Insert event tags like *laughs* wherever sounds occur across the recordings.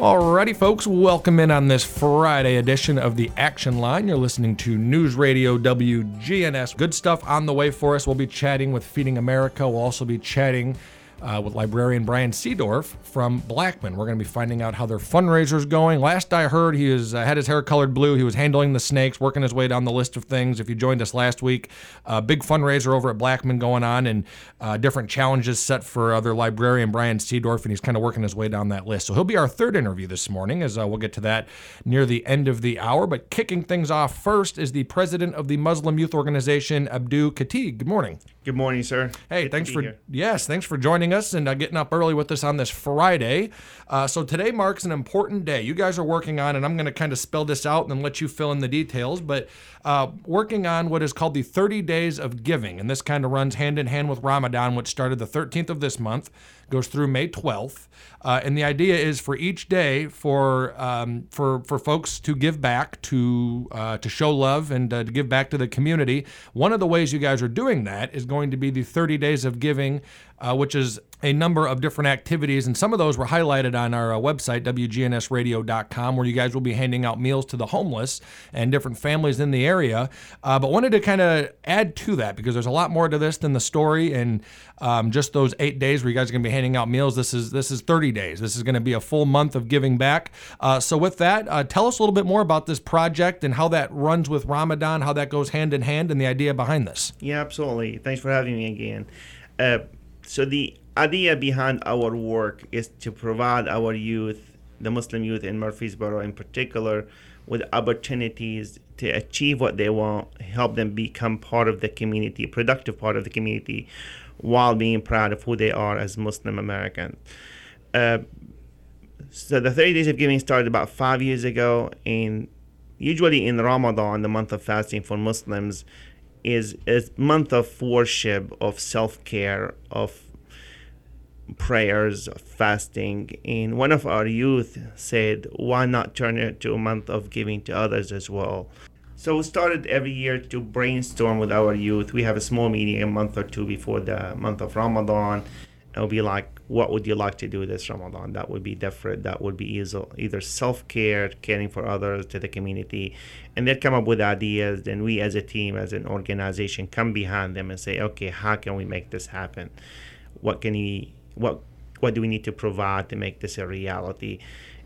Alrighty, folks, welcome in on this Friday edition of the Action Line. You're listening to News Radio WGNS. Good stuff on the way for us. We'll be chatting with Feeding America. We'll also be chatting uh, with librarian Brian Seedorf from Blackman. We're going to be finding out how their fundraiser's going. Last I heard, he was, uh, had his hair colored blue. He was handling the snakes, working his way down the list of things. If you joined us last week, uh, big fundraiser over at Blackman going on and uh, different challenges set for other librarian Brian Seedorf, and he's kind of working his way down that list. So he'll be our third interview this morning, as uh, we'll get to that near the end of the hour. But kicking things off first is the president of the Muslim Youth Organization, Abdu Khatib. Good morning. Good morning, sir. Hey, Good thanks for here. yes, thanks for joining us and uh, getting up early with us on this Friday. Uh, so today marks an important day. You guys are working on, and I'm going to kind of spell this out and then let you fill in the details. But uh, working on what is called the 30 Days of Giving, and this kind of runs hand in hand with Ramadan, which started the 13th of this month, goes through May 12th. Uh, and the idea is for each day for um, for for folks to give back to uh, to show love and uh, to give back to the community. One of the ways you guys are doing that is going to be the 30 days of giving, uh, which is a number of different activities, and some of those were highlighted on our uh, website wgnsradio.com, where you guys will be handing out meals to the homeless and different families in the area. Uh, but wanted to kind of add to that because there's a lot more to this than the story and um, just those eight days where you guys are going to be handing out meals. This is this is 30 days. This is going to be a full month of giving back. Uh, so with that, uh, tell us a little bit more about this project and how that runs with Ramadan, how that goes hand in hand, and the idea behind this. Yeah, absolutely. Thanks for having me again. So the idea behind our work is to provide our youth, the Muslim youth in Murfreesboro in particular, with opportunities to achieve what they want, help them become part of the community, productive part of the community, while being proud of who they are as Muslim Americans. Uh, so the 30 days of giving started about five years ago and usually in ramadan the month of fasting for muslims is a month of worship of self-care of prayers of fasting. And one of our youth said why not turn it to a month of giving to others as well? So we started every year to brainstorm with our youth. We have a small meeting a month or two before the month of ramadan it'll be like what would you like to do this ramadan? That would be different. That would be either, either self-care caring for others to the community. And they'd come up with ideas then we as a team as an organization come behind them and say okay how can we make this happen? What can we what what do we need to provide to make this a reality?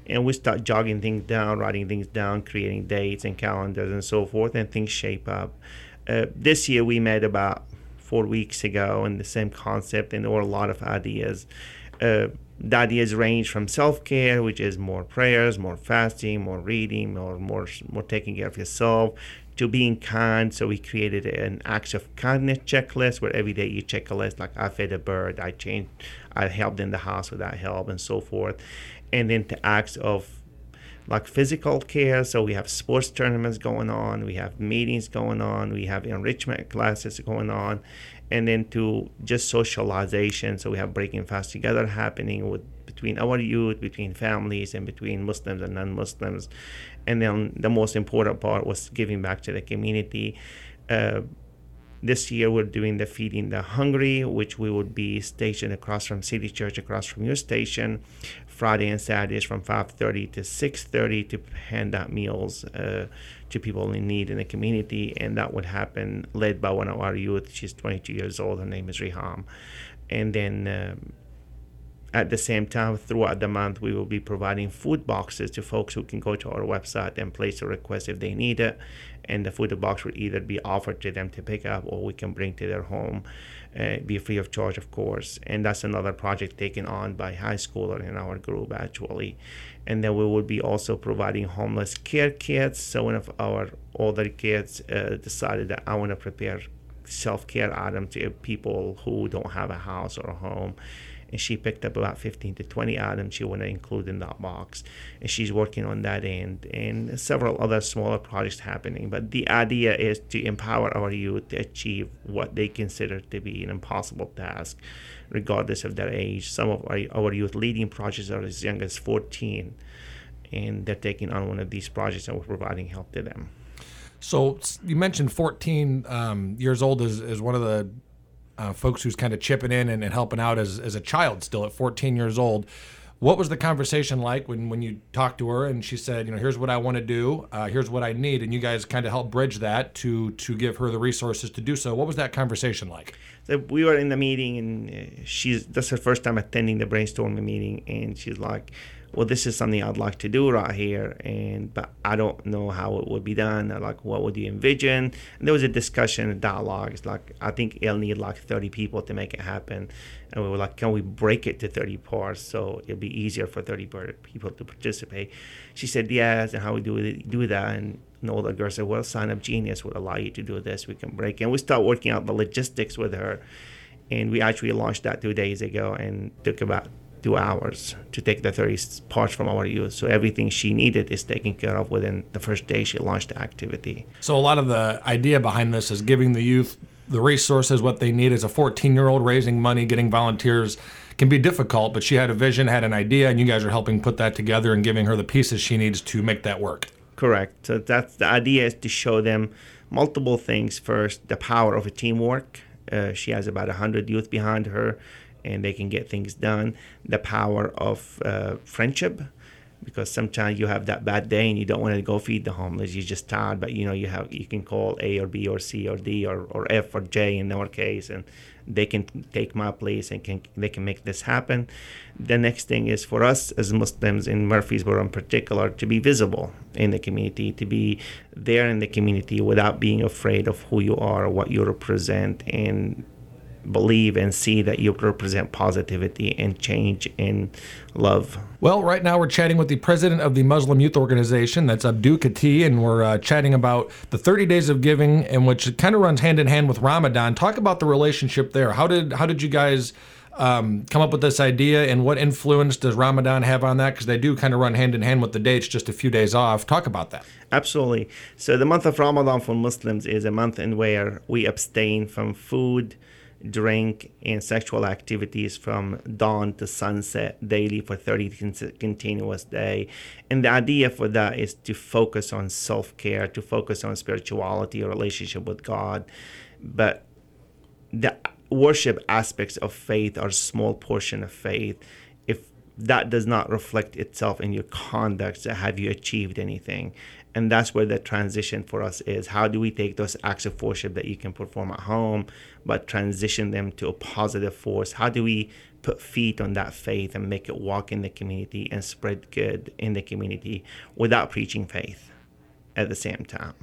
And we start jogging things down writing things down creating dates and calendars and so forth and things shape up. Uh, this year we made about four weeks ago and the same concept and there were a lot of ideas. Uh, the ideas range from self-care which is more prayers more fasting more reading or more more taking care of yourself to being kind. So we created an acts of kindness checklist where every day you check a list like i fed a bird i changed i helped in the house without help and so forth. And then to acts of like physical care. So we have sports tournaments going on, we have meetings going on, we have enrichment classes going on, and then to just socialization. So we have breaking fast together happening with between our youth, between families, and between Muslims and non-Muslims. And then the most important part was giving back to the community. Uh, this year we're doing the feeding the hungry which we would be stationed across from city church across from your station friday and saturdays from 5.30 to 6.30 to hand out meals uh, to people in need in the community and that would happen led by one of our youth. She's 22 years old. Her name is riham and then um, at the same time, throughout the month, we will be providing food boxes to folks who can go to our website and place a request if they need it. And the food box will either be offered to them to pick up or we can bring to their home, uh, be free of charge, of course. And that's another project taken on by high schooler in our group, actually. And then we will be also providing homeless care kits. So one of our older kids uh, decided that I want to prepare self-care items to people who don't have a house or a home and she picked up about 15 to 20 items she want to include in that box. And she's working on that end. And several other smaller projects happening. But the idea is to empower our youth to achieve what they consider to be an impossible task regardless of their age. Some of our, our youth leading projects are as young as 14 and they're taking on one of these projects and we're providing help to them. So you mentioned 14 um, years old is, as one of the uh, folks who's kind of chipping in and, and helping out as, as a child still at 14 years old. What was the conversation like when, when you talked to her and she said, you know, here's what I want to do, uh, here's what I need, and you guys kind of helped bridge that to to give her the resources to do so. What was that conversation like? So we were in the meeting, and uh, she's that's her first time attending the brainstorming meeting, and she's like, "Well, this is something I'd like to do right here, and but I don't know how it would be done. Like, what would you envision?" And there was a discussion, a dialogue. It's like I think it'll need like 30 people to make it happen, and we were like, "Can we break it to 30 parts so it'll be easier for 30 people to participate?" She said, "Yes," and how we do it, do that, and and all the girls said, well, Sign Up Genius would allow you to do this. We can break. And we start working out the logistics with her. And we actually launched that two days ago and took about two hours to take the 30 s- parts from our youth. So everything she needed is taken care of within the first day she launched the activity. So a lot of the idea behind this is giving the youth the resources what they need as a 14 year old raising money getting volunteers can be difficult but she had a vision had an idea and you guys are helping put that together and giving her the pieces she needs to make that work Correct. So that's the idea is to show them multiple things. First, the power of a teamwork. Uh, she has about 100 youth behind her, and they can get things done. The power of uh, friendship, because sometimes you have that bad day and you don't want to go feed the homeless. You're just tired, but you know you have you can call A or B or C or D or, or F or J in our case, and they can take my place and can they can make this happen. The next thing is for us as Muslims in Murfreesboro in particular to be visible in the community, to be there in the community without being afraid of who you are, what you represent, and believe and see that you represent positivity and change and love. well right now we're chatting with the president of the muslim youth organization that's abdu kati and we're uh, chatting about the 30 days of giving and which it kind of runs hand in hand with ramadan. Talk about the relationship there. How did how did you guys um, come up with this idea and what influence does ramadan have on that? Because they do kind of run hand in hand with the dates just a few days off. Talk about that. Absolutely. So the month of Ramadan for Muslims is a month in where we abstain from food, drink, and sexual activities from dawn to sunset daily for 30 con- continuous day. And the idea for that is to focus on self-care, to focus on spirituality, a relationship with God. But the worship aspects of faith are a small portion of faith. If that does not reflect itself in your conduct, have you achieved anything? And that's where the transition for us is. How do we take those acts of worship that you can perform at home, but transition them to a positive force? How do we put feet on that faith and make it walk in the community and spread good in the community without preaching faith at the same time?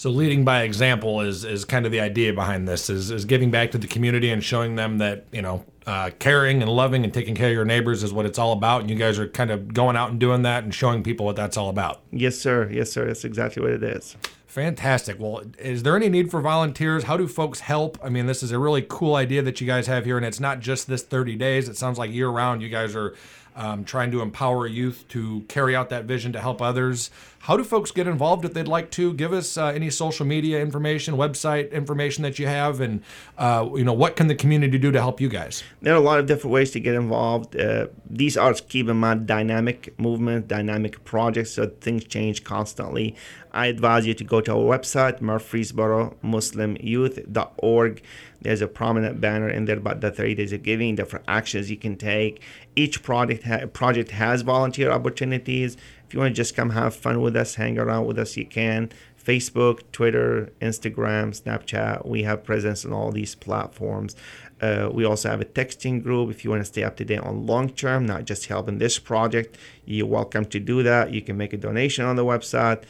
So leading by example is is kind of the idea behind this is is giving back to the community and showing them that you know uh, caring and loving and taking care of your neighbors is what it's all about. And you guys are kind of going out and doing that and showing people what that's all about. Yes, sir. Yes, sir. That's exactly what it is. Fantastic. Well, is there any need for volunteers? How do folks help? I mean, this is a really cool idea that you guys have here, and it's not just this 30 days. It sounds like year round you guys are um, trying to empower youth to carry out that vision to help others. How do folks get involved if they'd like to? Give us uh, any social media information, website information that you have, and uh, you know what can the community do to help you guys? there are a lot of different ways to get involved. Uh, these are, keep in mind, dynamic movement, dynamic projects, so things change constantly. I advise you to go to our website, Murfreesboro Muslim Youth.org. There's a prominent banner in there about the 30 days of giving, different actions you can take. Each project ha- project has volunteer opportunities. If you want to just come have fun with us, hang around with us, you can. Facebook, Twitter, Instagram, Snapchat. We have presence on all these platforms. Uh, we also have a texting group if you want to stay up to date on long term, not just helping this project. You're welcome to do that. You can make a donation on the website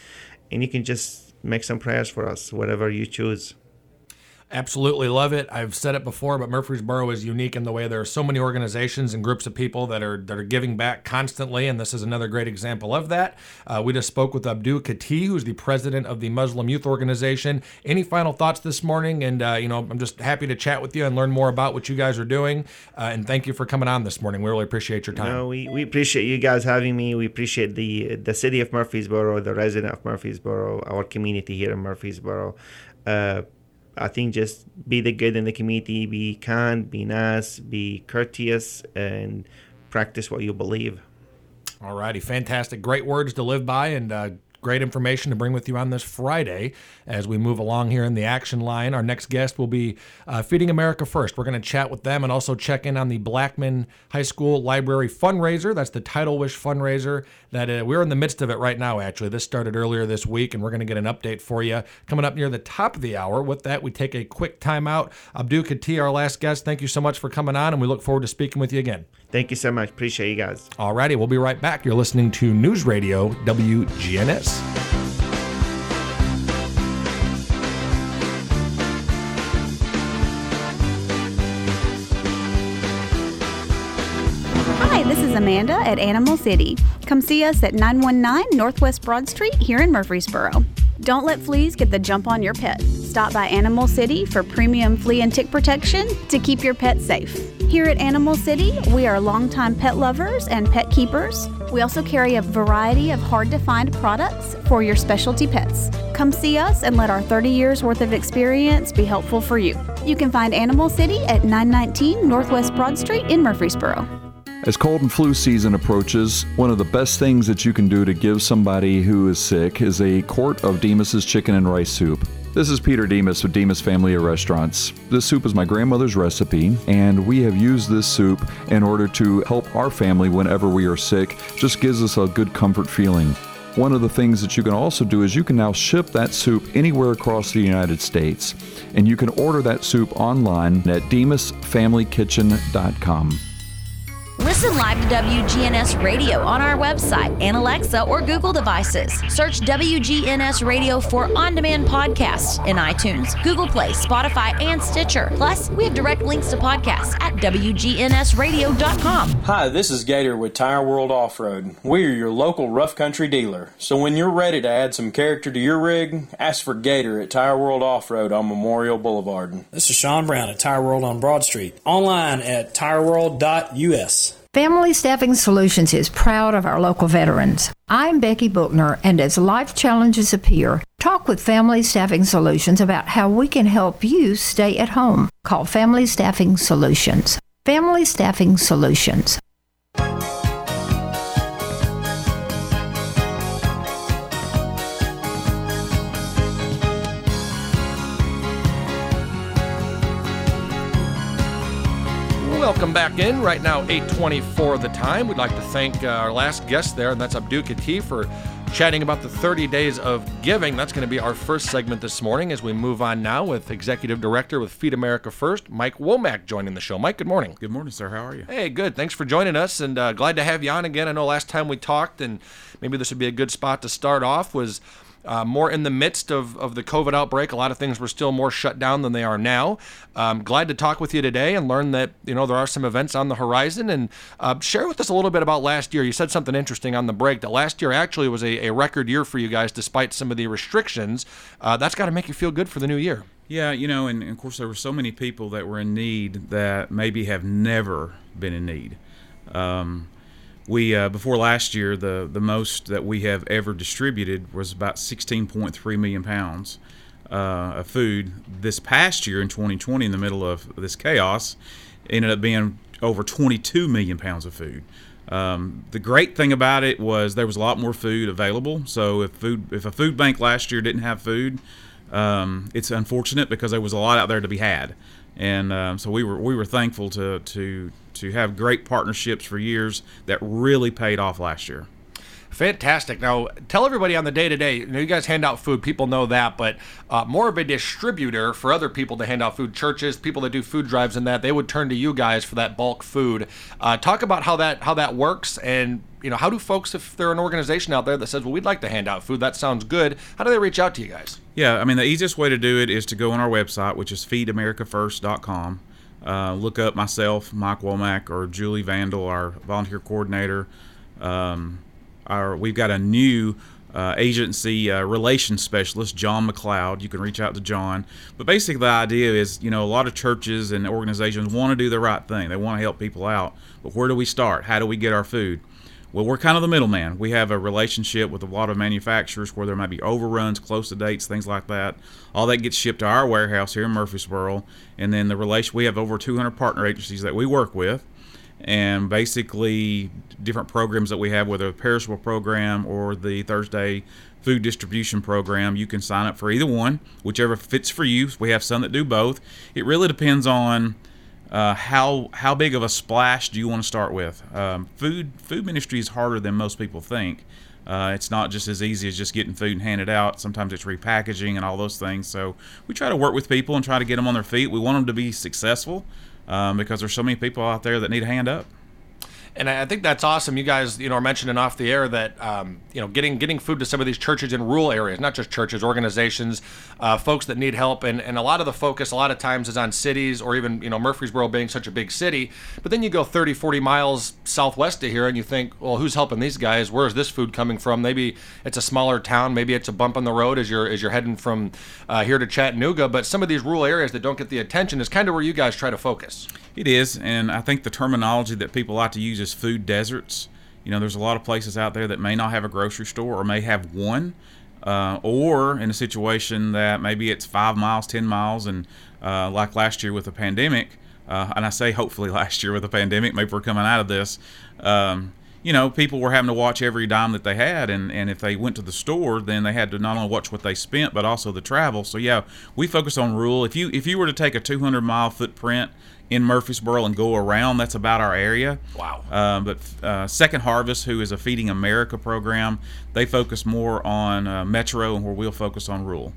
and you can just make some prayers for us, whatever you choose. Absolutely love it. I've said it before, but Murfreesboro is unique in the way there are so many organizations and groups of people that are that are giving back constantly, and this is another great example of that. Uh, we just spoke with Abdul Kati, who's the president of the Muslim Youth Organization. Any final thoughts this morning? And uh, you know, I'm just happy to chat with you and learn more about what you guys are doing. Uh, and thank you for coming on this morning. We really appreciate your time. No, we, we appreciate you guys having me. We appreciate the the city of Murfreesboro, the resident of Murfreesboro, our community here in Murfreesboro. I think just be the good in the community, be kind, be nice, be courteous, and practice what you believe. All righty, fantastic. Great words to live by and uh, great information to bring with you on this Friday as we move along here in the action line. Our next guest will be uh, Feeding America First. We're going to chat with them and also check in on the Blackman High School Library fundraiser. That's the Title Wish fundraiser that uh, we're in the midst of it right now, actually. This started earlier this week, and we're going to get an update for you coming up near the top of the hour. With that, we take a quick time out. Abdul Kati, our last guest, thank you so much for coming on, and we look forward to speaking with you again. Thank you so much. Appreciate you guys. All righty, we'll be right back. You're listening to News Radio WGNS. Hi, this is Amanda at Animal City. Come see us at 919 Northwest Broad Street here in Murfreesboro. Don't let fleas get the jump on your pet. Stop by Animal City for premium flea and tick protection to keep your pet safe. Here at Animal City, we are longtime pet lovers and pet keepers. We also carry a variety of hard to find products for your specialty pets. Come see us and let our 30 years worth of experience be helpful for you. You can find Animal City at 919 Northwest Broad Street in Murfreesboro. As cold and flu season approaches, one of the best things that you can do to give somebody who is sick is a quart of Demos's chicken and rice soup. This is Peter Demos with Demos Family of Restaurants. This soup is my grandmother's recipe, and we have used this soup in order to help our family whenever we are sick. Just gives us a good comfort feeling. One of the things that you can also do is you can now ship that soup anywhere across the United States, and you can order that soup online at demosfamilykitchen.com. Listen live to WGNS Radio on our website and Alexa or Google devices. Search WGNS Radio for on demand podcasts in iTunes, Google Play, Spotify, and Stitcher. Plus, we have direct links to podcasts at WGNSradio.com. Hi, this is Gator with Tire World Off Road. We are your local rough country dealer. So when you're ready to add some character to your rig, ask for Gator at Tire World Off Road on Memorial Boulevard. This is Sean Brown at Tire World on Broad Street. Online at tireworld.us. Family Staffing Solutions is proud of our local veterans. I'm Becky Bookner, and as life challenges appear, talk with Family Staffing Solutions about how we can help you stay at home. Call Family Staffing Solutions. Family Staffing Solutions. Welcome back in. Right now, 8:24 the time. We'd like to thank uh, our last guest there, and that's Abdul Kati for chatting about the 30 days of giving. That's going to be our first segment this morning as we move on now with Executive Director with Feed America First, Mike Womack, joining the show. Mike, good morning. Good morning, sir. How are you? Hey, good. Thanks for joining us, and uh, glad to have you on again. I know last time we talked, and maybe this would be a good spot to start off, was uh, more in the midst of, of the COVID outbreak. A lot of things were still more shut down than they are now. Um, glad to talk with you today and learn that you know there are some events on the horizon. And uh, share with us a little bit about last year. You said something interesting on the break that last year actually was a, a record year for you guys, despite some of the restrictions. Uh, that's got to make you feel good for the new year. Yeah, you know, and, and of course there were so many people that were in need that maybe have never been in need. Um, we uh, before last year, the the most that we have ever distributed was about 16.3 million pounds uh, of food. This past year in 2020, in the middle of this chaos, ended up being over 22 million pounds of food. Um, the great thing about it was there was a lot more food available. So if food if a food bank last year didn't have food, um, it's unfortunate because there was a lot out there to be had, and um, so we were we were thankful to to to have great partnerships for years that really paid off last year. Fantastic. Now, tell everybody on the day to day. You know, you guys hand out food. People know that, but uh, more of a distributor for other people to hand out food. Churches, people that do food drives, and that they would turn to you guys for that bulk food. Uh, talk about how that how that works, and you know, how do folks, if they're an organization out there that says, "Well, we'd like to hand out food," that sounds good. How do they reach out to you guys? Yeah, I mean, the easiest way to do it is to go on our website, which is feedamericafirst.com. Uh, look up myself, Mike Womack, or Julie Vandal, our volunteer coordinator. Um, our, we've got a new uh, agency uh, relations specialist, John McLeod. You can reach out to John. But basically, the idea is, you know, a lot of churches and organizations want to do the right thing. They want to help people out. But where do we start? How do we get our food? Well, we're kind of the middleman. We have a relationship with a lot of manufacturers where there might be overruns, close to dates, things like that. All that gets shipped to our warehouse here in Murfreesboro, and then the relation. We have over 200 partner agencies that we work with, and basically different programs that we have, whether the perishable program or the Thursday food distribution program. You can sign up for either one, whichever fits for you. We have some that do both. It really depends on uh, how how big of a splash do you want to start with? Um, food food ministry is harder than most people think. Uh, it's not just as easy as just getting food and handed out. Sometimes it's repackaging and all those things. So we try to work with people and try to get them on their feet. We want them to be successful um, because there's so many people out there that need a hand up. And I think that's awesome. You guys, you know, are mentioning off the air that um, you know getting getting food to some of these churches in rural areas, not just churches, organizations, uh, folks that need help, and, and a lot of the focus a lot of times is on cities or even you know Murfreesboro being such a big city. But then you go 30, 40 miles southwest of here, and you think, well, who's helping these guys? Where is this food coming from? Maybe it's a smaller town, maybe it's a bump on the road as you're as you're heading from uh, here to Chattanooga. But some of these rural areas that don't get the attention is kind of where you guys try to focus. It is, and I think the terminology that people like to use is food deserts. You know, there's a lot of places out there that may not have a grocery store or may have one, uh, or in a situation that maybe it's five miles, ten miles, and uh, like last year with the pandemic, uh, and I say hopefully *laughs* last year with the pandemic, maybe we're coming out of this. Um, you know, people were having to watch every dime that they had, and, and if they went to the store, then they had to not only watch what they spent, but also the travel. So yeah, we focus on rural. If you if you were to take a 200 mile footprint in Murfreesboro and go around, that's about our area. Wow. Um, but uh, Second Harvest, who is a Feeding America program, they focus more on uh, metro, and where we'll focus on rural.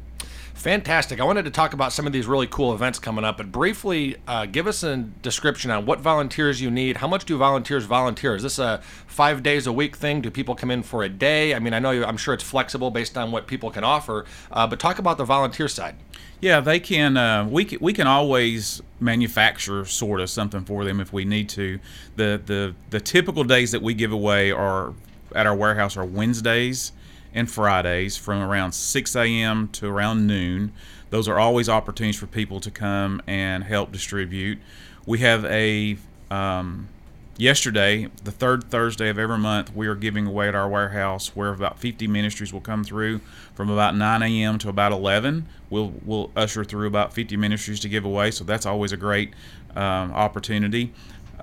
Fantastic. I wanted to talk about some of these really cool events coming up, but briefly uh, give us a description on what volunteers you need. How much do volunteers volunteer? Is this a five days a week thing? Do people come in for a day? I mean, I know I'm sure it's flexible based on what people can offer, uh, but talk about the volunteer side. Yeah, they can. Uh, we can, we can always manufacture sort of something for them if we need to. The the the typical days that we give away are at our warehouse are Wednesdays and Fridays from around 6 a.m. to around noon. Those are always opportunities for people to come and help distribute. We have a um, yesterday, the third Thursday of every month, we are giving away at our warehouse where about 50 ministries will come through from about 9 a.m. to about 11. We'll we'll usher through about 50 ministries to give away, so that's always a great um, opportunity.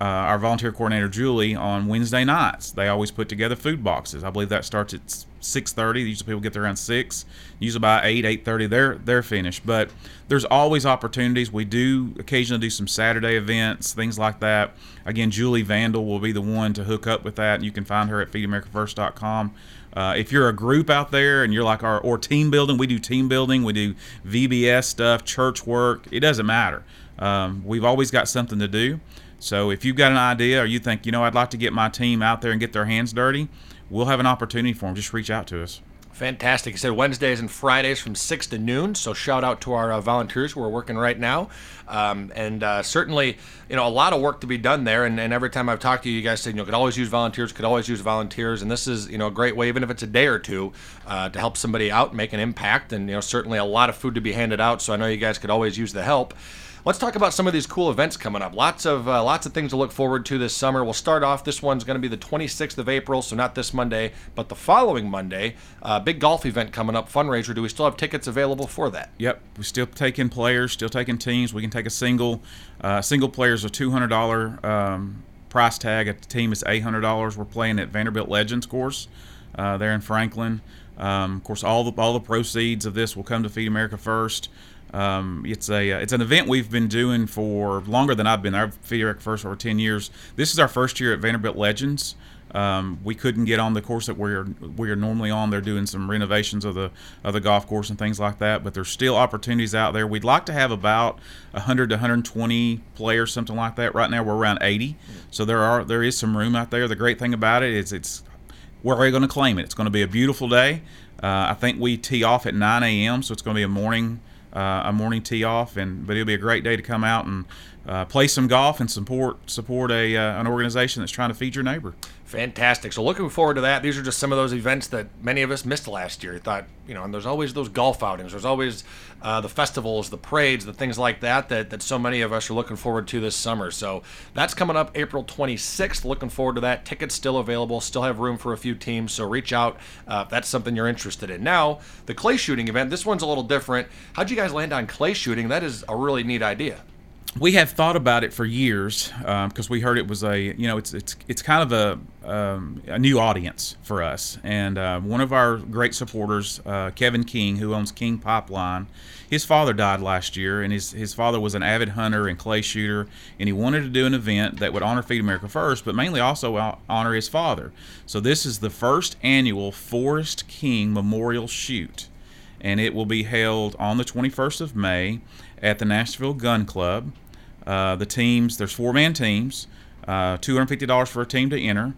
Uh, our volunteer coordinator Julie on Wednesday nights, they always put together food boxes. I believe that starts at 6:30. Usually people get there around six. Usually by 8, 8:30, they're they're finished. But there's always opportunities. We do occasionally do some Saturday events, things like that. Again, Julie Vandal will be the one to hook up with that. You can find her at feedamericafirst.com. Uh, if you're a group out there and you're like our or team building, we do team building, we do VBS stuff, church work. It doesn't matter. Um, we've always got something to do. So if you've got an idea or you think, you know, I'd like to get my team out there and get their hands dirty, we'll have an opportunity for them. Just reach out to us. Fantastic. You said Wednesdays and Fridays from 6 to noon. So shout out to our uh, volunteers who are working right now. Um, and uh, certainly, you know, a lot of work to be done there. And, and every time I've talked to you, you guys said, you know, could always use volunteers, could always use volunteers. And this is, you know, a great way, even if it's a day or two, uh, to help somebody out, make an impact. And, you know, certainly a lot of food to be handed out. So I know you guys could always use the help. Let's talk about some of these cool events coming up. Lots of uh, lots of things to look forward to this summer. We'll start off. This one's going to be the 26th of April, so not this Monday, but the following Monday. Uh, big golf event coming up, fundraiser. Do we still have tickets available for that? Yep, we're still taking players, still taking teams. We can take a single. Uh, single player is a $200 um, price tag. A team is $800. We're playing at Vanderbilt Legends course uh, there in Franklin. Um, of course, all the all the proceeds of this will come to Feed America First. Um, it's a uh, it's an event we've been doing for longer than I've been Feed America First over 10 years. This is our first year at Vanderbilt Legends. Um, we couldn't get on the course that we're we are normally on. They're doing some renovations of the of the golf course and things like that. But there's still opportunities out there. We'd like to have about 100 to 120 players, something like that. Right now we're around 80, so there are there is some room out there. The great thing about it is it's where are you going to claim it? It's going to be a beautiful day. Uh, I think we tee off at 9 a.m., so it's going to be a morning uh, a morning tee off, and but it'll be a great day to come out and uh, play some golf and support support a uh, an organization that's trying to feed your neighbor. Fantastic. So looking forward to that. These are just some of those events that many of us missed last year. Thought, you know, and there's always those golf outings. There's always uh, the festivals, the parades, the things like that, that that so many of us are looking forward to this summer. So that's coming up April 26th. Looking forward to that. Tickets still available. Still have room for a few teams. So reach out uh, if that's something you're interested in. Now the clay shooting event. This one's a little different. How'd you guys land on clay shooting? That is a really neat idea. We have thought about it for years because we heard it was a you know it's it's it's kind of a um, a new audience for us. And uh, one of our great supporters uh, Kevin King who owns King Pipeline his father died last year and his his father was an avid hunter and clay shooter and he wanted to do an event that would honor Feed America First but mainly also honor his father. So this is the first annual Forest King Memorial Shoot and it will be held on the 21st of May at the Nashville Gun Club. Uh, the teams, there's four man teams, uh, $250 for a team to enter.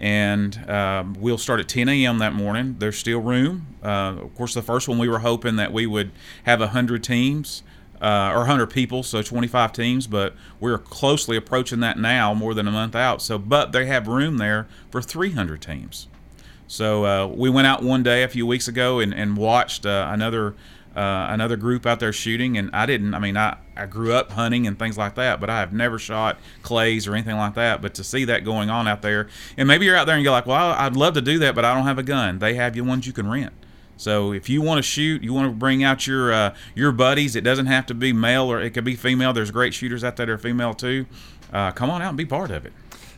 And um, we'll start at 10 a.m. that morning. There's still room. Uh, of course, the first one we were hoping that we would have 100 teams uh, or 100 people, so 25 teams, but we're closely approaching that now, more than a month out. So, but they have room there for 300 teams. So uh, we went out one day a few weeks ago and, and watched uh, another uh, another group out there shooting, and I didn't. I mean, I, I grew up hunting and things like that, but I have never shot clays or anything like that. But to see that going on out there, and maybe you're out there and you're like, well, I'd love to do that, but I don't have a gun. They have you ones you can rent. So if you want to shoot, you want to bring out your uh, your buddies. It doesn't have to be male or it could be female. There's great shooters out there that are female too. Uh, come on out and be part of it.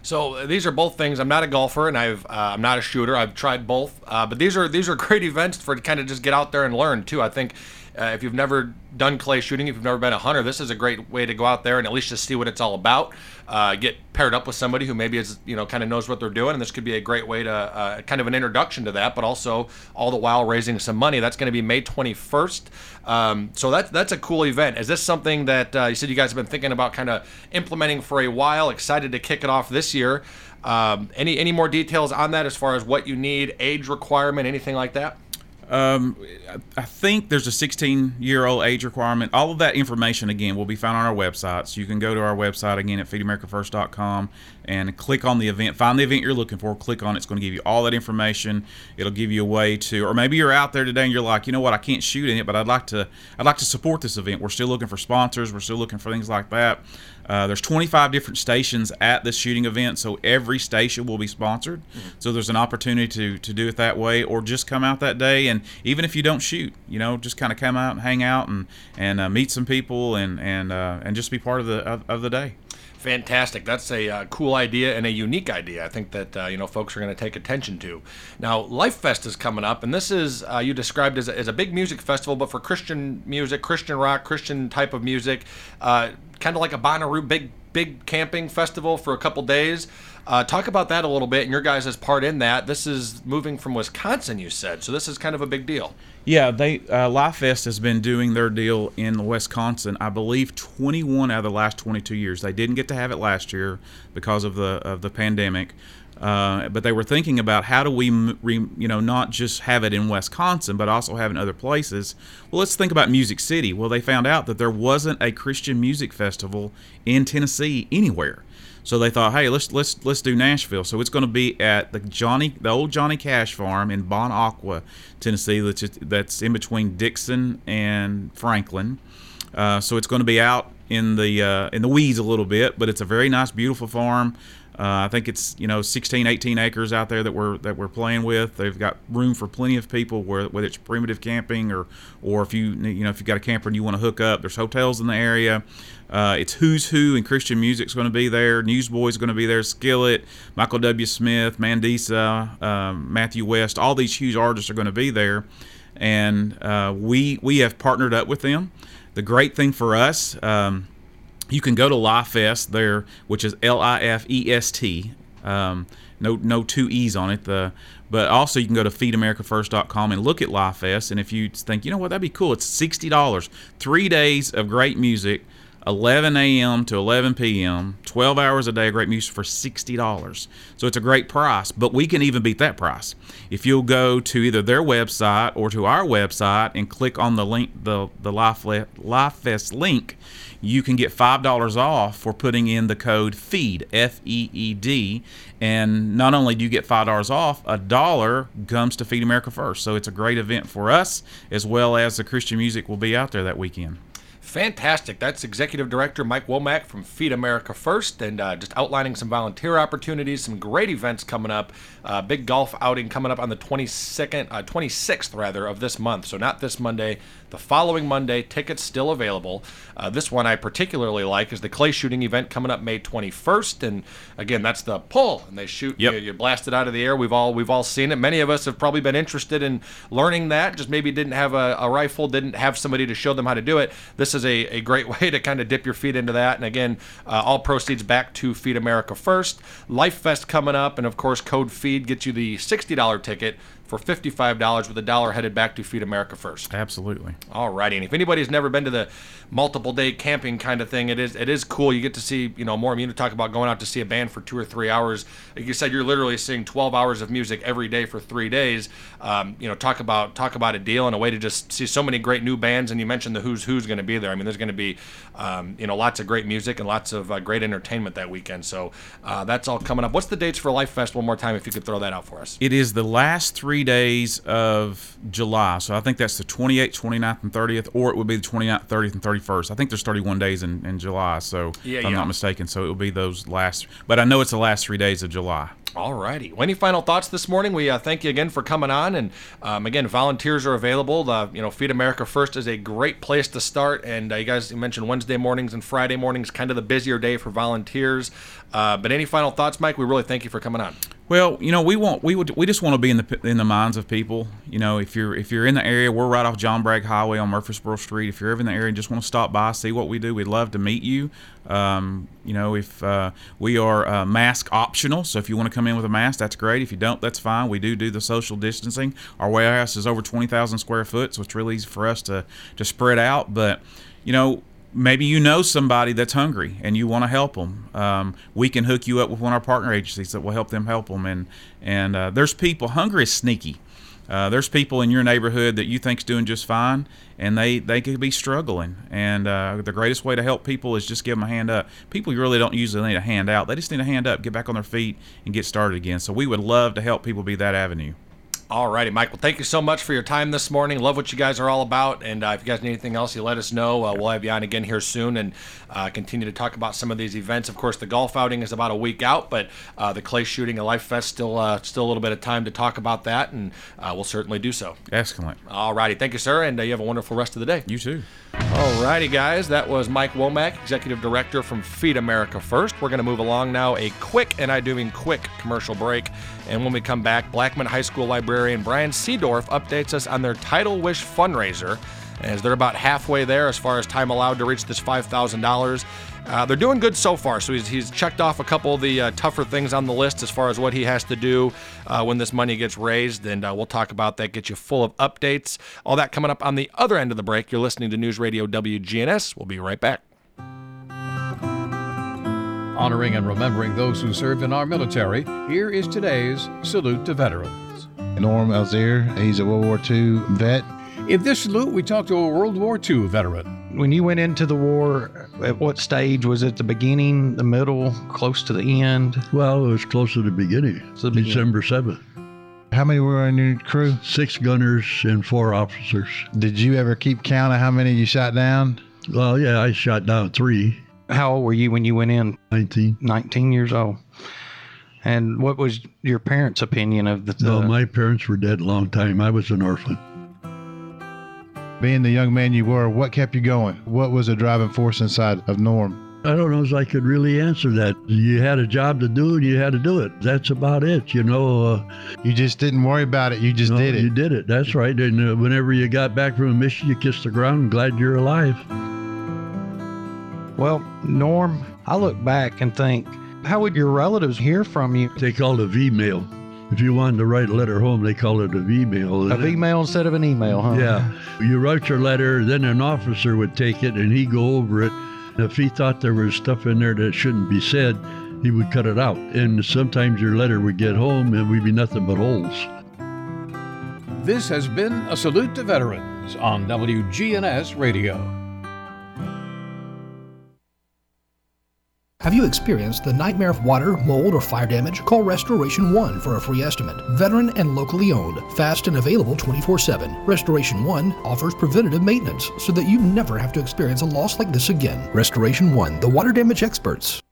So these are both things. I'm not a golfer and I've uh, I'm not a shooter. I've tried both, uh, but these are these are *laughs* great events for to kind of just get out there and learn too. I think uh, if you've never done clay shooting, if you've never been a hunter, this is a great way to go out there and at least just see what it's all about. Uh, get paired up with somebody who maybe is you know kind of knows what they're doing, and this could be a great way to uh, kind of an introduction to that, but also all the while raising some money. That's going to be May 21st. Um, so that's that's a cool event. Is this something that uh, you said you guys have been thinking about kind of implementing for a while? Excited to kick it off this year. Um, any any more details on that as far as what you need, age requirement, anything like that? Um, I think there's a 16 year old age requirement. All of that information, again, will be found on our website. So you can go to our website again at feedamericafirst.com and click on the event, find the event you're looking for, click on it. It's going to give you all that information. It'll give you a way to, or maybe you're out there today and you're like, you know what, I can't shoot in it, but I'd like to, I'd like to support this event. We're still looking for sponsors. We're still looking for things like that. Uh, there's 25 different stations at this shooting event, so every station will be sponsored. So there's an opportunity to, to do it that way, or just come out that day, and even if you don't shoot, you know, just kind of come out and hang out and and uh, meet some people and and uh, and just be part of the of, of the day. Fantastic. That's a uh, cool idea and a unique idea. I think that uh, you know folks are going to take attention to. Now, Lifest is coming up, and this is uh, you described as a, as a big music festival, but for Christian music, Christian rock, Christian type of music, uh, kind of like a Bonnaroo big big camping festival for a couple days. Uh, talk about that a little bit and your guys' part in that. This is moving from Wisconsin, you said, so this is kind of a big deal. Yeah, they uh, Lifest has been doing their deal in Wisconsin. I believe 21 out of the last 22 years. They didn't get to have it last year because of the of the pandemic. Uh, but they were thinking about how do we, re, you know, not just have it in Wisconsin, but also have it in other places. Well, let's think about Music City. Well, they found out that there wasn't a Christian music festival in Tennessee anywhere. So they thought, hey, let's let's let's do Nashville. So it's going to be at the Johnny, the old Johnny Cash farm in Bon Aqua, Tennessee. That's that's in between Dickson and Franklin. Uh, so it's going to be out in the uh, in the weeds a little bit, but it's a very nice, beautiful farm. Uh, I think it's you know 16, 18 acres out there that we're that we're playing with. They've got room for plenty of people, where, whether it's primitive camping or or if you you know if you've got a camper and you want to hook up. There's hotels in the area. Uh, it's who's who and Christian music's going to be there. Newsboys going to be there. Skillet, Michael W. Smith, Mandisa, um, Matthew West. All these huge artists are going to be there, and uh, we we have partnered up with them. The great thing for us. Um, you can go to Lifest there, which is L I F E S T. Um, no, no two e's on it. The but also you can go to feedamericafirst.com and look at Lifest. And if you think, you know what, that'd be cool. It's sixty dollars, three days of great music. 11 a.m. to 11 p.m., 12 hours a day of great music for $60. So it's a great price, but we can even beat that price. If you'll go to either their website or to our website and click on the link, the, the Life, Lifest link, you can get $5 off for putting in the code FEED, F E E D. And not only do you get $5 off, a dollar comes to Feed America First. So it's a great event for us, as well as the Christian music will be out there that weekend. Fantastic. That's Executive Director Mike Womack from Feed America First, and uh, just outlining some volunteer opportunities, some great events coming up. Uh, big golf outing coming up on the 22nd, uh, 26th rather of this month. So not this Monday, the following Monday. Tickets still available. Uh, this one I particularly like is the clay shooting event coming up May 21st, and again that's the pull, and they shoot. Yep. You, you blast it out of the air. We've all we've all seen it. Many of us have probably been interested in learning that. Just maybe didn't have a, a rifle, didn't have somebody to show them how to do it. This is a, a great *laughs* way to kind of dip your feet into that. And again, uh, all proceeds back to Feed America First. Lifest coming up, and of course, Code Feed gets you the $60 ticket for $55 with a dollar headed back to Feed America First. Absolutely. Alrighty, and if anybody's never been to the multiple day camping kind of thing, it is it is cool. You get to see, you know, more. I mean, you talk about going out to see a band for two or three hours. Like you said, you're literally seeing 12 hours of music every day for three days. Um, you know, talk about talk about a deal and a way to just see so many great new bands. And you mentioned the who's who's going to be there. I mean, there's going to be, um, you know, lots of great music and lots of uh, great entertainment that weekend. So uh, that's all coming up. What's the dates for Lifest? One more time, if you could throw that out for us. It is the last three days of July. So I think that's the 28th, 29th, and 30th, or it would be the 29th, 30th, and 31st. I think there's 31 days in, in July, so Yeah, if I'm yeah. not mistaken. So it will be those last, but I know it's the last three days of July. Alrighty. Well, any final thoughts this morning? We uh, thank you again for coming on, and um, again, volunteers are available. The, you know, Feed America First is a great place to start. And uh, you guys you mentioned Wednesday mornings and Friday mornings, kind of the busier day for volunteers. Uh, but any final thoughts, Mike? We really thank you for coming on. Well, you know, we want we would we just want to be in the in the minds of people. You know, if you're if you're in the area, we're right off John Bragg Highway on Murfreesboro Street. If you're ever in the area and just want to stop by, see what we do, we'd love to meet you. Um, you know, if uh, we are uh, mask optional, so if you want to come in with a mask, that's great. If you don't, that's fine. We do do the social distancing. Our warehouse is over twenty thousand square foot, so it's really easy for us to to spread out. But you know, maybe you know somebody that's hungry and you want to help them. Um, we can hook you up with one of our partner agencies that will help them help them. And and uh, there's people hungry is sneaky. Uh, there's people in your neighborhood that you think's doing just fine, and they they could be struggling. And uh, the greatest way to help people is just give them a hand up. People really don't usually need a hand out; they just need a hand up, get back on their feet, and get started again. So we would love to help people be that avenue. Alrighty, Mike. Well, thank you so much for your time this morning. Love what you guys are all about. And uh, if you guys need anything else, you let us know. Uh, we'll have you on again here soon and uh, continue to talk about some of these events. Of course, the golf outing is about a week out, but uh, the clay shooting and Lifest still uh, still a little bit of time to talk about that, and uh, we'll certainly do so. Excellent. All righty, thank you, sir, and uh, you have a wonderful rest of the day. You too. All righty, guys, that was Mike Womack, Executive Director from Feed America First. We're going to move along now. A quick, and I do mean quick, commercial break. And when we come back, Blackman High School librarian Brian Seedorf updates us on their Title Wish fundraiser, as they're about halfway there as far as time allowed to reach this $5,000. Uh, they're doing good so far. So he's, he's checked off a couple of the uh, tougher things on the list as far as what he has to do uh, when this money gets raised. And uh, we'll talk about that, get you full of updates. All that coming up on the other end of the break. You're listening to News Radio WGNS. We'll be right back. Honoring and remembering those who served in our military, here is today's Salute to Veterans. Norm Alzier, he's a World War II vet. In this salute, we talk to a World War II veteran. When you went into the war, at what stage? Was it the beginning, the middle, close to the end? Well, it was close to the beginning, the beginning. December 7th. How many were on your crew? Six gunners and four officers. Did you ever keep count of how many you shot down? Well, yeah, I shot down three. How old were you when you went in? 19. 19 years old. And what was your parents' opinion of the? No, the- my parents were dead a long time. I was an orphan. Being the young man you were, what kept you going? What was the driving force inside of Norm? I don't know if I could really answer that. You had a job to do and you had to do it. That's about it, you know. Uh, You just didn't worry about it. You just no, did it. You did it. That's right. And uh, whenever you got back from a mission, you kissed the ground and glad you're alive. Well, Norm, I look back and think How would your relatives hear from you? They called it V-mail. If you wanted to write a letter home, they called it a V-mail. A V-mail instead of an email, huh? Yeah. You write your letter, then an officer would take it and he'd go over it. If he thought there was stuff in there that shouldn't be said, he would cut it out. And sometimes your letter would get home and we'd be nothing but holes. This has been a salute to veterans on WGNS Radio. Have you experienced the nightmare of water, mold, or fire damage? Call Restoration One for a free estimate. Veteran and locally owned, fast and available 24 7. Restoration One offers preventative maintenance so that you never have to experience a loss like this again. Restoration One, the water damage experts.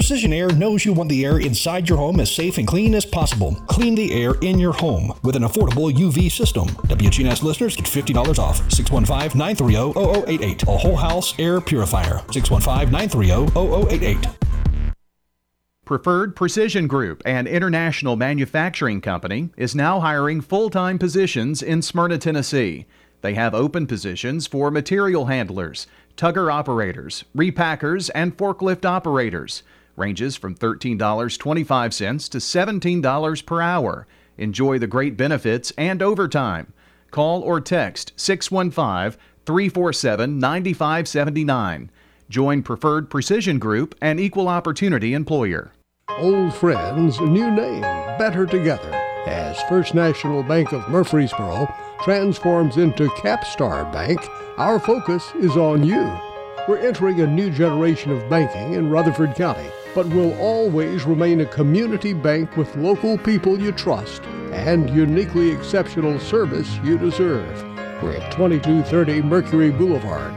Precision Air knows you want the air inside your home as safe and clean as possible. Clean the air in your home with an affordable UV system. WGNS listeners get $50 off. 615 930 0088. A whole house air purifier. 615 930 0088. Preferred Precision Group, an international manufacturing company, is now hiring full time positions in Smyrna, Tennessee. They have open positions for material handlers, tugger operators, repackers, and forklift operators. Ranges from $13.25 to $17 per hour. Enjoy the great benefits and overtime. Call or text 615 347 9579. Join Preferred Precision Group, an equal opportunity employer. Old friends, new name, better together. As First National Bank of Murfreesboro transforms into Capstar Bank, our focus is on you. We're entering a new generation of banking in Rutherford County, but will always remain a community bank with local people you trust and uniquely exceptional service you deserve. We're at 2230 Mercury Boulevard.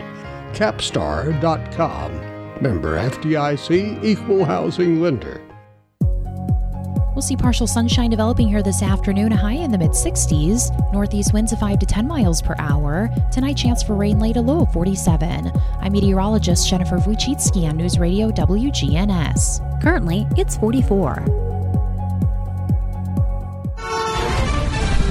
Capstar.com. Member FDIC Equal Housing Lender. We'll see partial sunshine developing here this afternoon, a high in the mid 60s. Northeast winds of 5 to 10 miles per hour. Tonight, chance for rain late, a low of 47. I'm meteorologist Jennifer Wojcicki on News Radio WGNS. Currently, it's 44.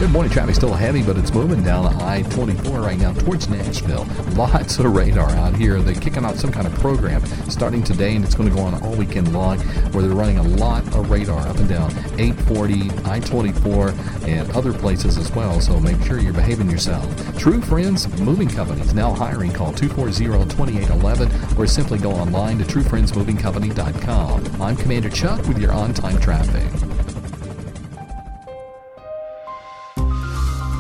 Good morning. Traffic still heavy, but it's moving down I 24 right now towards Nashville. Lots of radar out here. They're kicking out some kind of program starting today, and it's going to go on all weekend long where they're running a lot of radar up and down 840, I 24, and other places as well. So make sure you're behaving yourself. True Friends Moving Companies now hiring. Call 240 2811 or simply go online to truefriendsmovingcompany.com. I'm Commander Chuck with your on time traffic.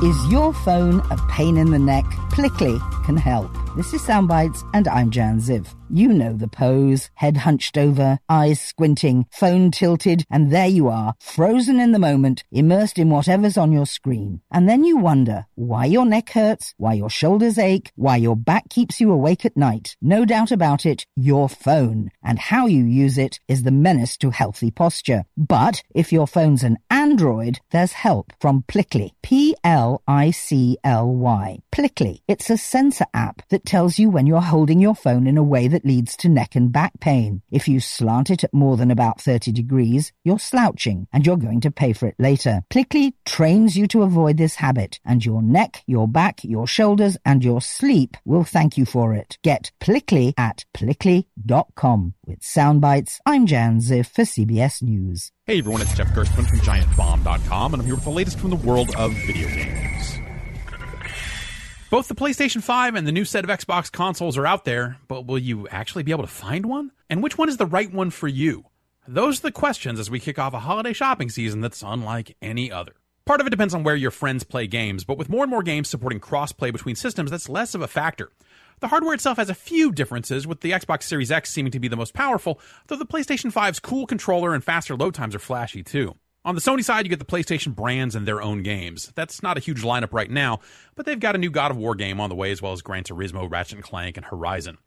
Is your phone a pain in the neck? Plickly can help. This is Soundbites, and I'm Jan Ziv. You know the pose. Head hunched over, eyes squinting, phone tilted, and there you are, frozen in the moment, immersed in whatever's on your screen. And then you wonder why your neck hurts, why your shoulders ache, why your back keeps you awake at night. No doubt about it, your phone. And how you use it is the menace to healthy posture. But if your phone's an Android, there's help from Plickly. P L I C L Y. Plickly. It's a sensor app that tells you when you're holding your phone in a way that leads to neck and back pain. If you slant it at more than about 30 degrees, you're slouching and you're going to pay for it later. Plickly trains you to avoid this habit, and your neck, your back, your shoulders, and your sleep will thank you for it. Get Plickly at plickly.com. With Soundbites, I'm Jan Ziff for CBS News. Hey everyone, it's Jeff Gerstmann from GiantBomb.com, and I'm here with the latest from the world of video games. Both the PlayStation 5 and the new set of Xbox consoles are out there, but will you actually be able to find one? And which one is the right one for you? Those are the questions as we kick off a holiday shopping season that's unlike any other. Part of it depends on where your friends play games, but with more and more games supporting crossplay between systems, that's less of a factor. The hardware itself has a few differences, with the Xbox Series X seeming to be the most powerful, though the PlayStation 5's cool controller and faster load times are flashy too. On the Sony side, you get the PlayStation brands and their own games. That's not a huge lineup right now, but they've got a new God of War game on the way, as well as Gran Turismo, Ratchet and Clank, and Horizon.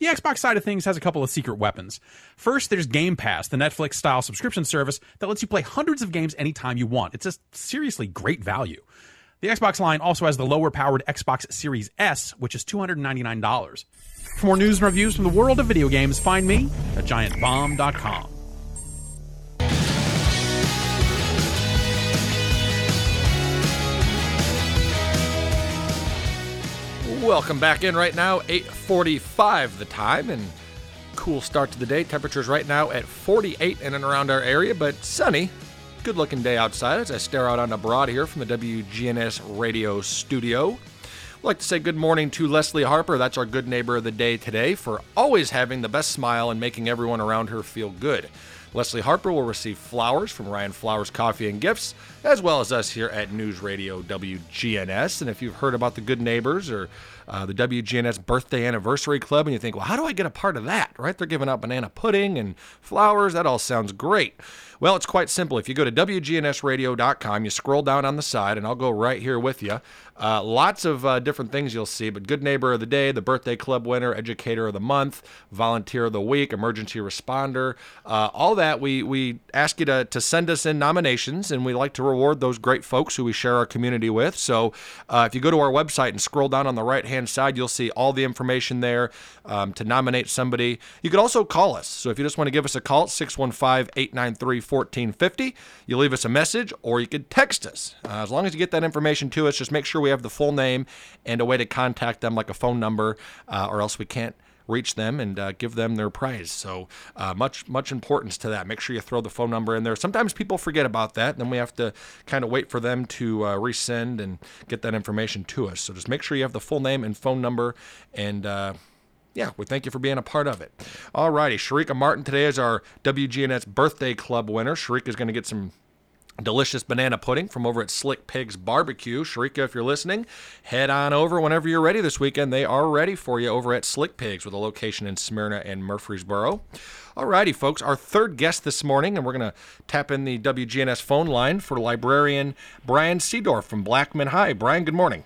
The Xbox side of things has a couple of secret weapons. First, there's Game Pass, the Netflix style subscription service that lets you play hundreds of games anytime you want. It's a seriously great value. The Xbox line also has the lower powered Xbox Series S, which is $299. For more news and reviews from the world of video games, find me at giantbomb.com. Welcome back in right now, 8:45 the time, and cool start to the day. Temperatures right now at 48 in and around our area, but sunny. Good looking day outside as I stare out on the broad here from the WGNS radio studio. I'd like to say good morning to Leslie Harper. That's our good neighbor of the day today for always having the best smile and making everyone around her feel good. Leslie Harper will receive flowers from Ryan Flowers Coffee and Gifts, as well as us here at News Radio WGNS. And if you've heard about the Good Neighbors or uh, the WGNS Birthday Anniversary Club, and you think, well, how do I get a part of that? Right? They're giving out banana pudding and flowers. That all sounds great. Well, it's quite simple. If you go to WGNSradio.com, you scroll down on the side, and I'll go right here with you. Uh, lots of uh, different things you'll see, but Good Neighbor of the Day, the Birthday Club winner, Educator of the Month, Volunteer of the Week, Emergency Responder, uh, all that. We we ask you to, to send us in nominations, and we like to reward those great folks who we share our community with. So uh, if you go to our website and scroll down on the right hand side, you'll see all the information there um, to nominate somebody. You could also call us. So if you just want to give us a call, 615 893 1450, you leave us a message, or you could text us. Uh, as long as you get that information to us, just make sure we have the full name and a way to contact them, like a phone number, uh, or else we can't reach them and uh, give them their prize. So uh, much much importance to that. Make sure you throw the phone number in there. Sometimes people forget about that, then we have to kind of wait for them to uh, resend and get that information to us. So just make sure you have the full name and phone number and. Yeah, we thank you for being a part of it. All righty, Sharika Martin today is our WGNS Birthday Club winner. Sharika is going to get some delicious banana pudding from over at Slick Pigs Barbecue. Sharika, if you're listening, head on over whenever you're ready this weekend. They are ready for you over at Slick Pigs with a location in Smyrna and Murfreesboro. Alrighty, folks, our third guest this morning, and we're going to tap in the WGNS phone line for librarian Brian Seedorf from Blackman High. Brian, good morning.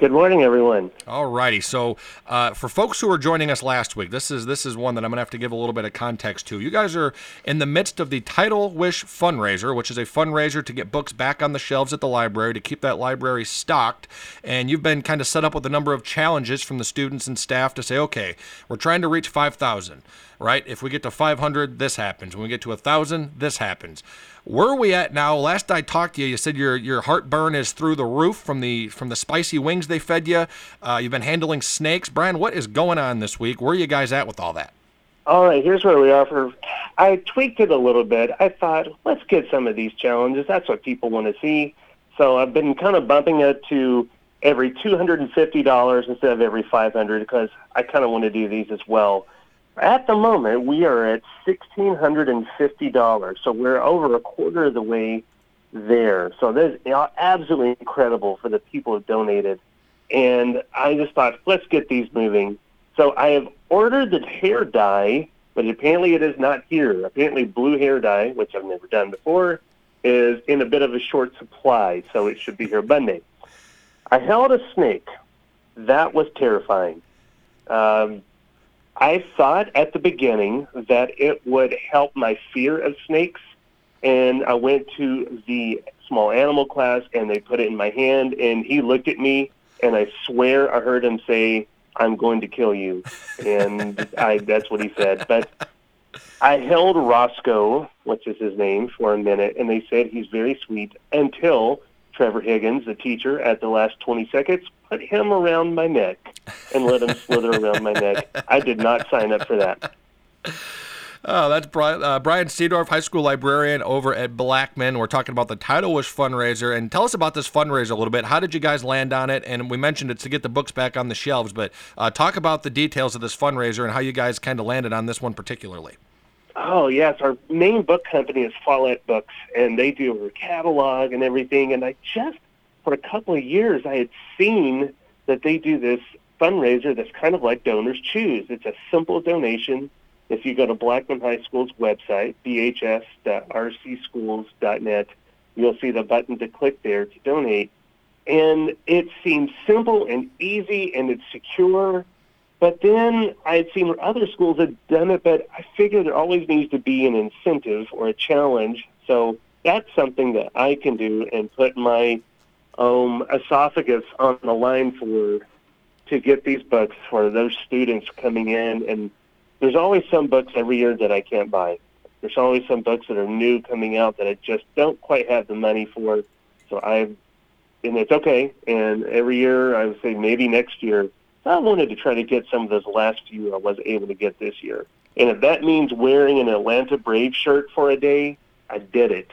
Good morning, everyone. All righty. So, uh, for folks who were joining us last week, this is this is one that I'm going to have to give a little bit of context to. You guys are in the midst of the Title Wish fundraiser, which is a fundraiser to get books back on the shelves at the library to keep that library stocked. And you've been kind of set up with a number of challenges from the students and staff to say, okay, we're trying to reach 5,000, right? If we get to 500, this happens. When we get to 1,000, this happens. Where are we at now? Last I talked to you, you said your your heartburn is through the roof from the from the spicy wings they fed you. Uh, you've been handling snakes, Brian. What is going on this week? Where are you guys at with all that? All right, here's where we are. For I tweaked it a little bit. I thought let's get some of these challenges. That's what people want to see. So I've been kind of bumping it to every two hundred and fifty dollars instead of every five hundred because I kind of want to do these as well. At the moment, we are at sixteen hundred and fifty dollars, so we're over a quarter of the way there. So that's absolutely incredible for the people who donated. And I just thought, let's get these moving. So I have ordered the hair dye, but apparently it is not here. Apparently, blue hair dye, which I've never done before, is in a bit of a short supply, so it should be here Monday. I held a snake. That was terrifying. Um, I thought at the beginning that it would help my fear of snakes, and I went to the small animal class, and they put it in my hand, and he looked at me, and I swear I heard him say, "I'm going to kill you," and I that's what he said. But I held Roscoe, which is his name, for a minute, and they said he's very sweet until Trevor Higgins, the teacher, at the last 20 seconds, put him around my neck and let him slither around my neck. I did not sign up for that. Oh, that's Brian, uh, Brian Seedorf, high school librarian over at Blackman. We're talking about the Title Wish fundraiser. And tell us about this fundraiser a little bit. How did you guys land on it? And we mentioned it's to get the books back on the shelves, but uh, talk about the details of this fundraiser and how you guys kind of landed on this one particularly. Oh yes, our main book company is Follett Books, and they do a catalog and everything. And I just, for a couple of years, I had seen that they do this fundraiser that's kind of like Donors Choose. It's a simple donation. If you go to Blackman High School's website, bhs.rcschools.net, you'll see the button to click there to donate. And it seems simple and easy, and it's secure but then I had seen where other schools had done it, but I figured there always needs to be an incentive or a challenge. So that's something that I can do and put my um, esophagus on the line for to get these books for those students coming in. And there's always some books every year that I can't buy. There's always some books that are new coming out that I just don't quite have the money for. So I, and it's okay. And every year I would say maybe next year I wanted to try to get some of those last few I was able to get this year. And if that means wearing an Atlanta Braves shirt for a day, I did it.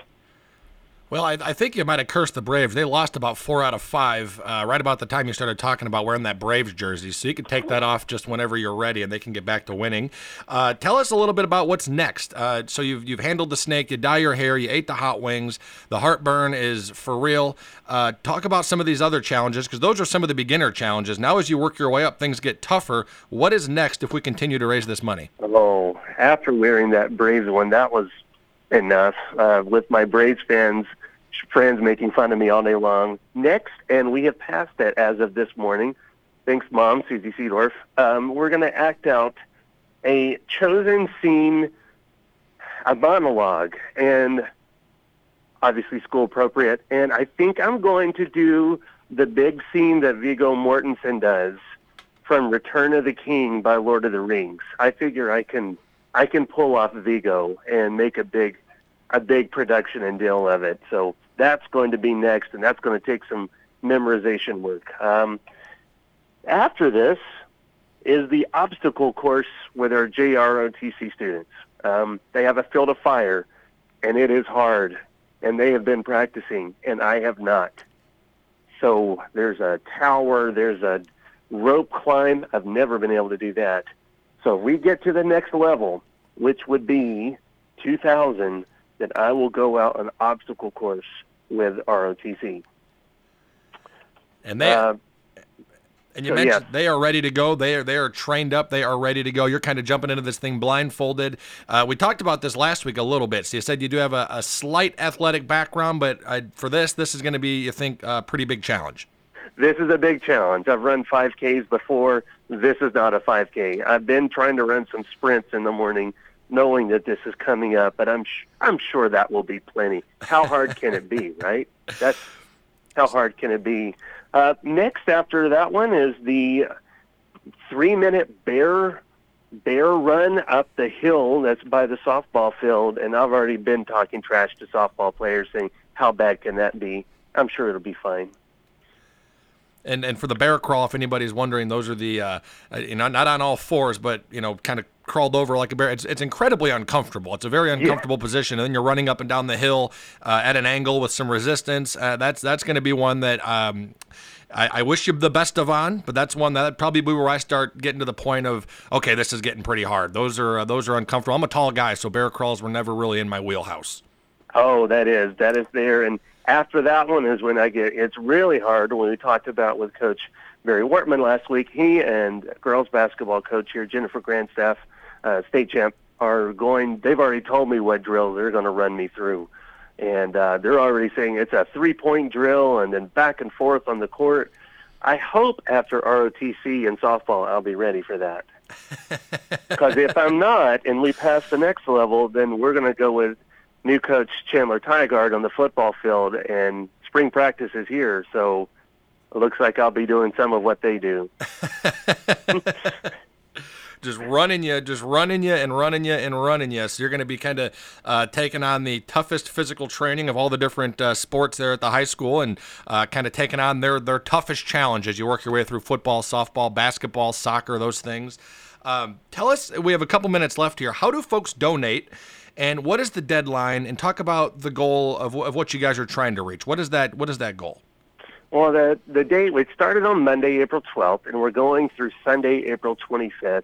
Well, I, I, think you might have cursed the Braves. They lost about four out of five uh, right about the time you started talking about wearing that Braves jersey. So you can take that off just whenever you're ready, and they can get back to winning. Uh, tell us a little bit about what's next. Uh, so you've you've handled the snake, you dye your hair, you ate the hot wings, the heartburn is for real. Uh, talk about some of these other challenges because those are some of the beginner challenges. Now, as you work your way up, things get tougher. What is next if we continue to raise this money? Oh, after wearing that Braves one, that was enough. Uh, with my Braves fans friends making fun of me all day long. Next, and we have passed that as of this morning. Thanks, Mom, Susie Seedorf. Um, we're going to act out a chosen scene, a monologue, and obviously school appropriate. And I think I'm going to do the big scene that Viggo Mortensen does from Return of the King by Lord of the Rings. I figure I can I can pull off Viggo and make a big a big production and deal of it. So that's going to be next, and that's going to take some memorization work. Um, after this is the obstacle course with our JROTC students. Um, they have a field of fire, and it is hard, and they have been practicing, and I have not. So there's a tower, there's a rope climb. I've never been able to do that. So we get to the next level, which would be 2000, that I will go out an obstacle course with ROTC. And they uh, and you so, mentioned yeah. they are ready to go. They are they are trained up. They are ready to go. You're kind of jumping into this thing blindfolded. Uh, we talked about this last week a little bit. So you said you do have a, a slight athletic background, but uh, for this, this is going to be, you think, a pretty big challenge. This is a big challenge. I've run 5Ks before. This is not a 5K. I've been trying to run some sprints in the morning knowing that this is coming up, but I'm sh- I'm sure that will be plenty. How hard can it be, *laughs* right? That's how hard can it be. Uh, next after that one is the three minute bear bear run up the hill that's by the softball field, and I've already been talking trash to softball players saying how bad can that be. I'm sure it'll be fine. And and for the bear crawl, if anybody's wondering, those are the uh, you know not on all fours, but you know kind of crawled over like a bear. It's, it's incredibly uncomfortable. It's a very uncomfortable yeah. position, and then you're running up and down the hill uh, at an angle with some resistance. Uh, that's that's going to be one that. Um, I, I, wish you the best of on, but that's one that probably be where I start getting to the point of okay, this is getting pretty hard. Those are uh, those are uncomfortable. I'm a tall guy, so bear crawls were never really in my wheelhouse. Oh, that is that is there, and after that one is when I get it's really hard. When we talked about with Coach Barry Wortman last week, he and girls basketball coach here Jennifer Grandstaff uh, state champ are going. They've already told me what drill they're going to run me through, and uh, they're already saying it's a three-point drill and then back and forth on the court. I hope after ROTC and softball, I'll be ready for that. *laughs* Because if I'm not, and we pass the next level, then we're going to go with new coach Chandler Tygard on the football field, and spring practice is here. So it looks like I'll be doing some of what they do. *laughs* just running you, just running you and running you and running you. So you're going to be kind of uh, taking on the toughest physical training of all the different uh, sports there at the high school, and uh, kind of taking on their their toughest challenge as you work your way through football, softball, basketball, soccer, those things. Um, tell us, we have a couple minutes left here. How do folks donate? And what is the deadline? And talk about the goal of, of what you guys are trying to reach. What is that? What is that goal? Well, the the date we started on Monday, April 12th, and we're going through Sunday, April 25th.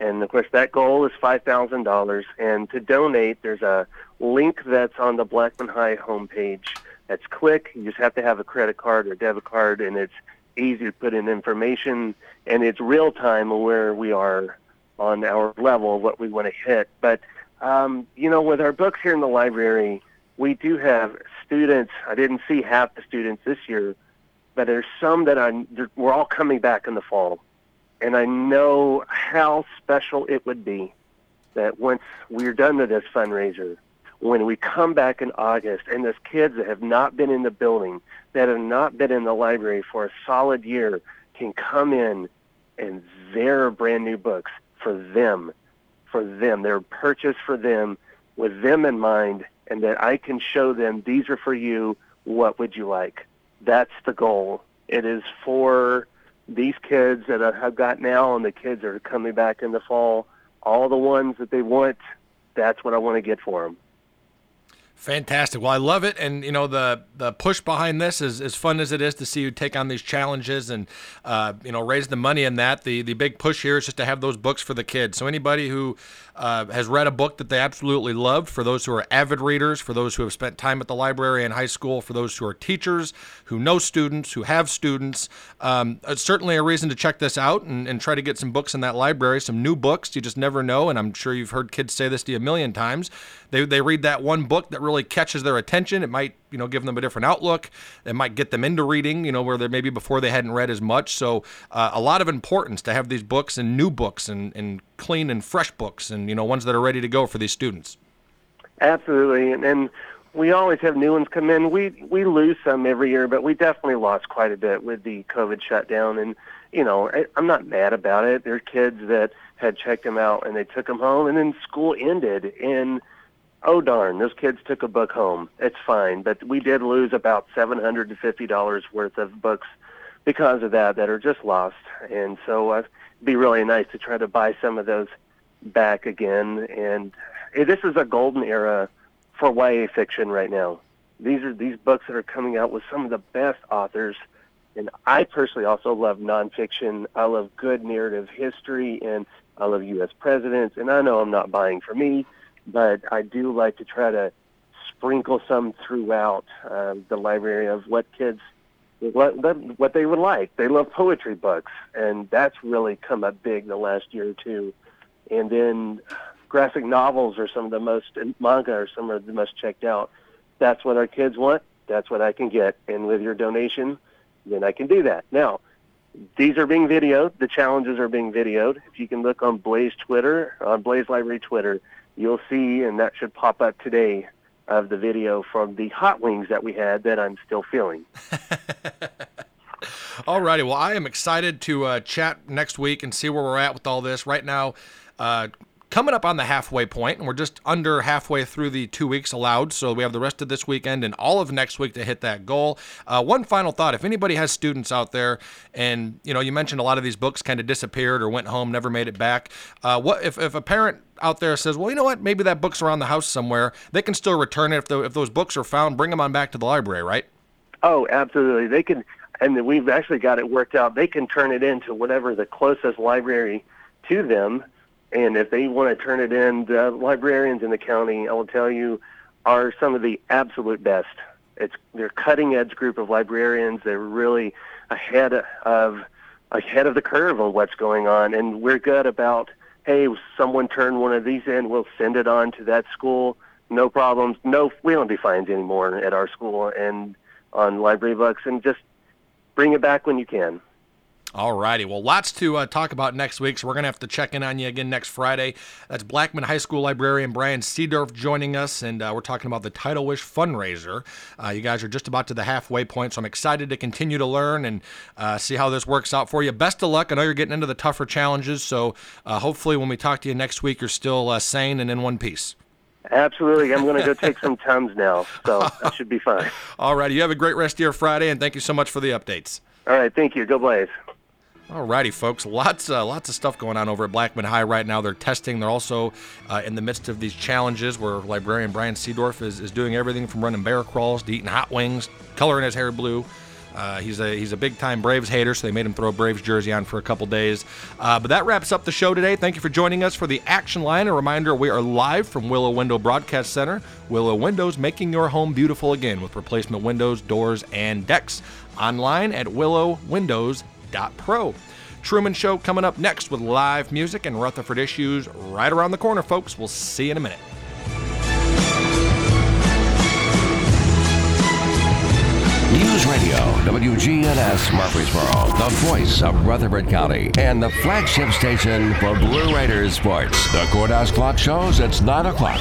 And of course, that goal is $5,000. And to donate, there's a link that's on the Blackman High homepage. That's click. You just have to have a credit card or debit card, and it's easy to put in information. And it's real time where we are on our level, what we want to hit. But, um, you know, with our books here in the library, we do have students. I didn't see half the students this year, but there's some that I, we're all coming back in the fall and I know how special it would be that once we're done with this fundraiser, when we come back in August and those kids that have not been in the building, that have not been in the library for a solid year, can come in and their brand new books for them, for them. They're purchased for them with them in mind, and that I can show them these are for you. What would you like? That's the goal. It is for these kids that I've got now and the kids that are coming back in the fall, all the ones that they want. That's what I want to get for them. Fantastic. Well, I love it, and you know the the push behind this is as fun as it is to see you take on these challenges and uh, you know raise the money in that. The the big push here is just to have those books for the kids. So anybody who uh, has read a book that they absolutely loved, for those who are avid readers, for those who have spent time at the library in high school, for those who are teachers, who know students, who have students, um, it's certainly a reason to check this out and, and try to get some books in that library, some new books. You just never know, and I'm sure you've heard kids say this to you a million times. They, they read that one book that really catches their attention. It might you know give them a different outlook. It might get them into reading, you know, where they maybe before they hadn't read as much. So uh, a lot of importance to have these books and new books and, and clean and fresh books and you know ones that are ready to go for these students. Absolutely, and, and we always have new ones come in. We we lose some every year, but we definitely lost quite a bit with the COVID shutdown. And you know, I, I'm not mad about it. There are kids that had checked them out and they took them home, and then school ended, and oh darn, those kids took a book home. It's fine, but we did lose about seven hundred to fifty dollars worth of books because of that that are just lost. And so uh, it'd be really nice to try to buy some of those back again. And this is a golden era for YA fiction right now. These are these books that are coming out with some of the best authors. And I personally also love nonfiction. I love good narrative history, and I love U.S. presidents. And I know I'm not buying for me, but I do like to try to sprinkle some throughout uh, the library of what kids what what they would like. They love poetry books, and that's really come up big the last year or two. And then graphic novels are some of the most manga are some of the most checked out. That's what our kids want. That's what I can get, and with your donation, then I can do that. Now, these are being videoed. The challenges are being videoed. If you can look on Blaze Twitter, on Blaze Library Twitter, you'll see, and that should pop up today of the video from the hot wings that we had that I'm still feeling. *laughs* All righty. Well, I am excited to uh, chat next week and see where we're at with all this. Right now, uh, coming up on the halfway point, and we're just under halfway through the two weeks allowed. So we have the rest of this weekend and all of next week to hit that goal. Uh, one final thought: if anybody has students out there, and you know, you mentioned a lot of these books kind of disappeared or went home, never made it back. Uh, what if, if a parent out there says, well, you know what, maybe that book's around the house somewhere. They can still return it if, the, if those books are found. Bring them on back to the library, right? Oh, absolutely. They can, and we've actually got it worked out. They can turn it into whatever the closest library to them and if they want to turn it in, the librarians in the county, I will tell you, are some of the absolute best. It's they're cutting edge group of librarians. They're really ahead of ahead of the curve on what's going on, and we're good about hey, someone turned one of these in, we'll send it on to that school. No problems. No, we don't do fines anymore at our school and on library books, and just bring it back when you can. All righty. Well, lots to uh, talk about next week, so we're going to have to check in on you again next Friday. That's Blackman High School librarian Brian Seedorf joining us, and uh, we're talking about the Title Wish fundraiser. Uh, you guys are just about to the halfway point, so I'm excited to continue to learn and uh, see how this works out for you. Best of luck. I know you're getting into the tougher challenges, so uh, hopefully when we talk to you next week, you're still uh, sane and in one piece. Absolutely. I'm going to go take some Tums now, so that should be fine. *laughs* All righty. You have a great rest of your Friday, and thank you so much for the updates. All right. Thank you. Go Blaze. Alrighty, folks. Lots, uh, lots of stuff going on over at Blackman High right now. They're testing. They're also uh, in the midst of these challenges where librarian Brian Seedorf is, is doing everything from running bear crawls to eating hot wings, coloring his hair blue. Uh, he's a he's a big time Braves hater, so they made him throw a Braves jersey on for a couple days. Uh, but that wraps up the show today. Thank you for joining us for the Action Line. A reminder: we are live from Willow Window Broadcast Center. Willow Windows, making your home beautiful again with replacement windows, doors, and decks. Online at willowwindows.pro. Truman Show coming up next with live music and Rutherford issues right around the corner, folks. We'll see you in a minute. News Radio, WGNS Murfreesboro, the voice of Rutherford County, and the flagship station for Blue Raiders sports. The Courthouse Clock shows it's 9 o'clock.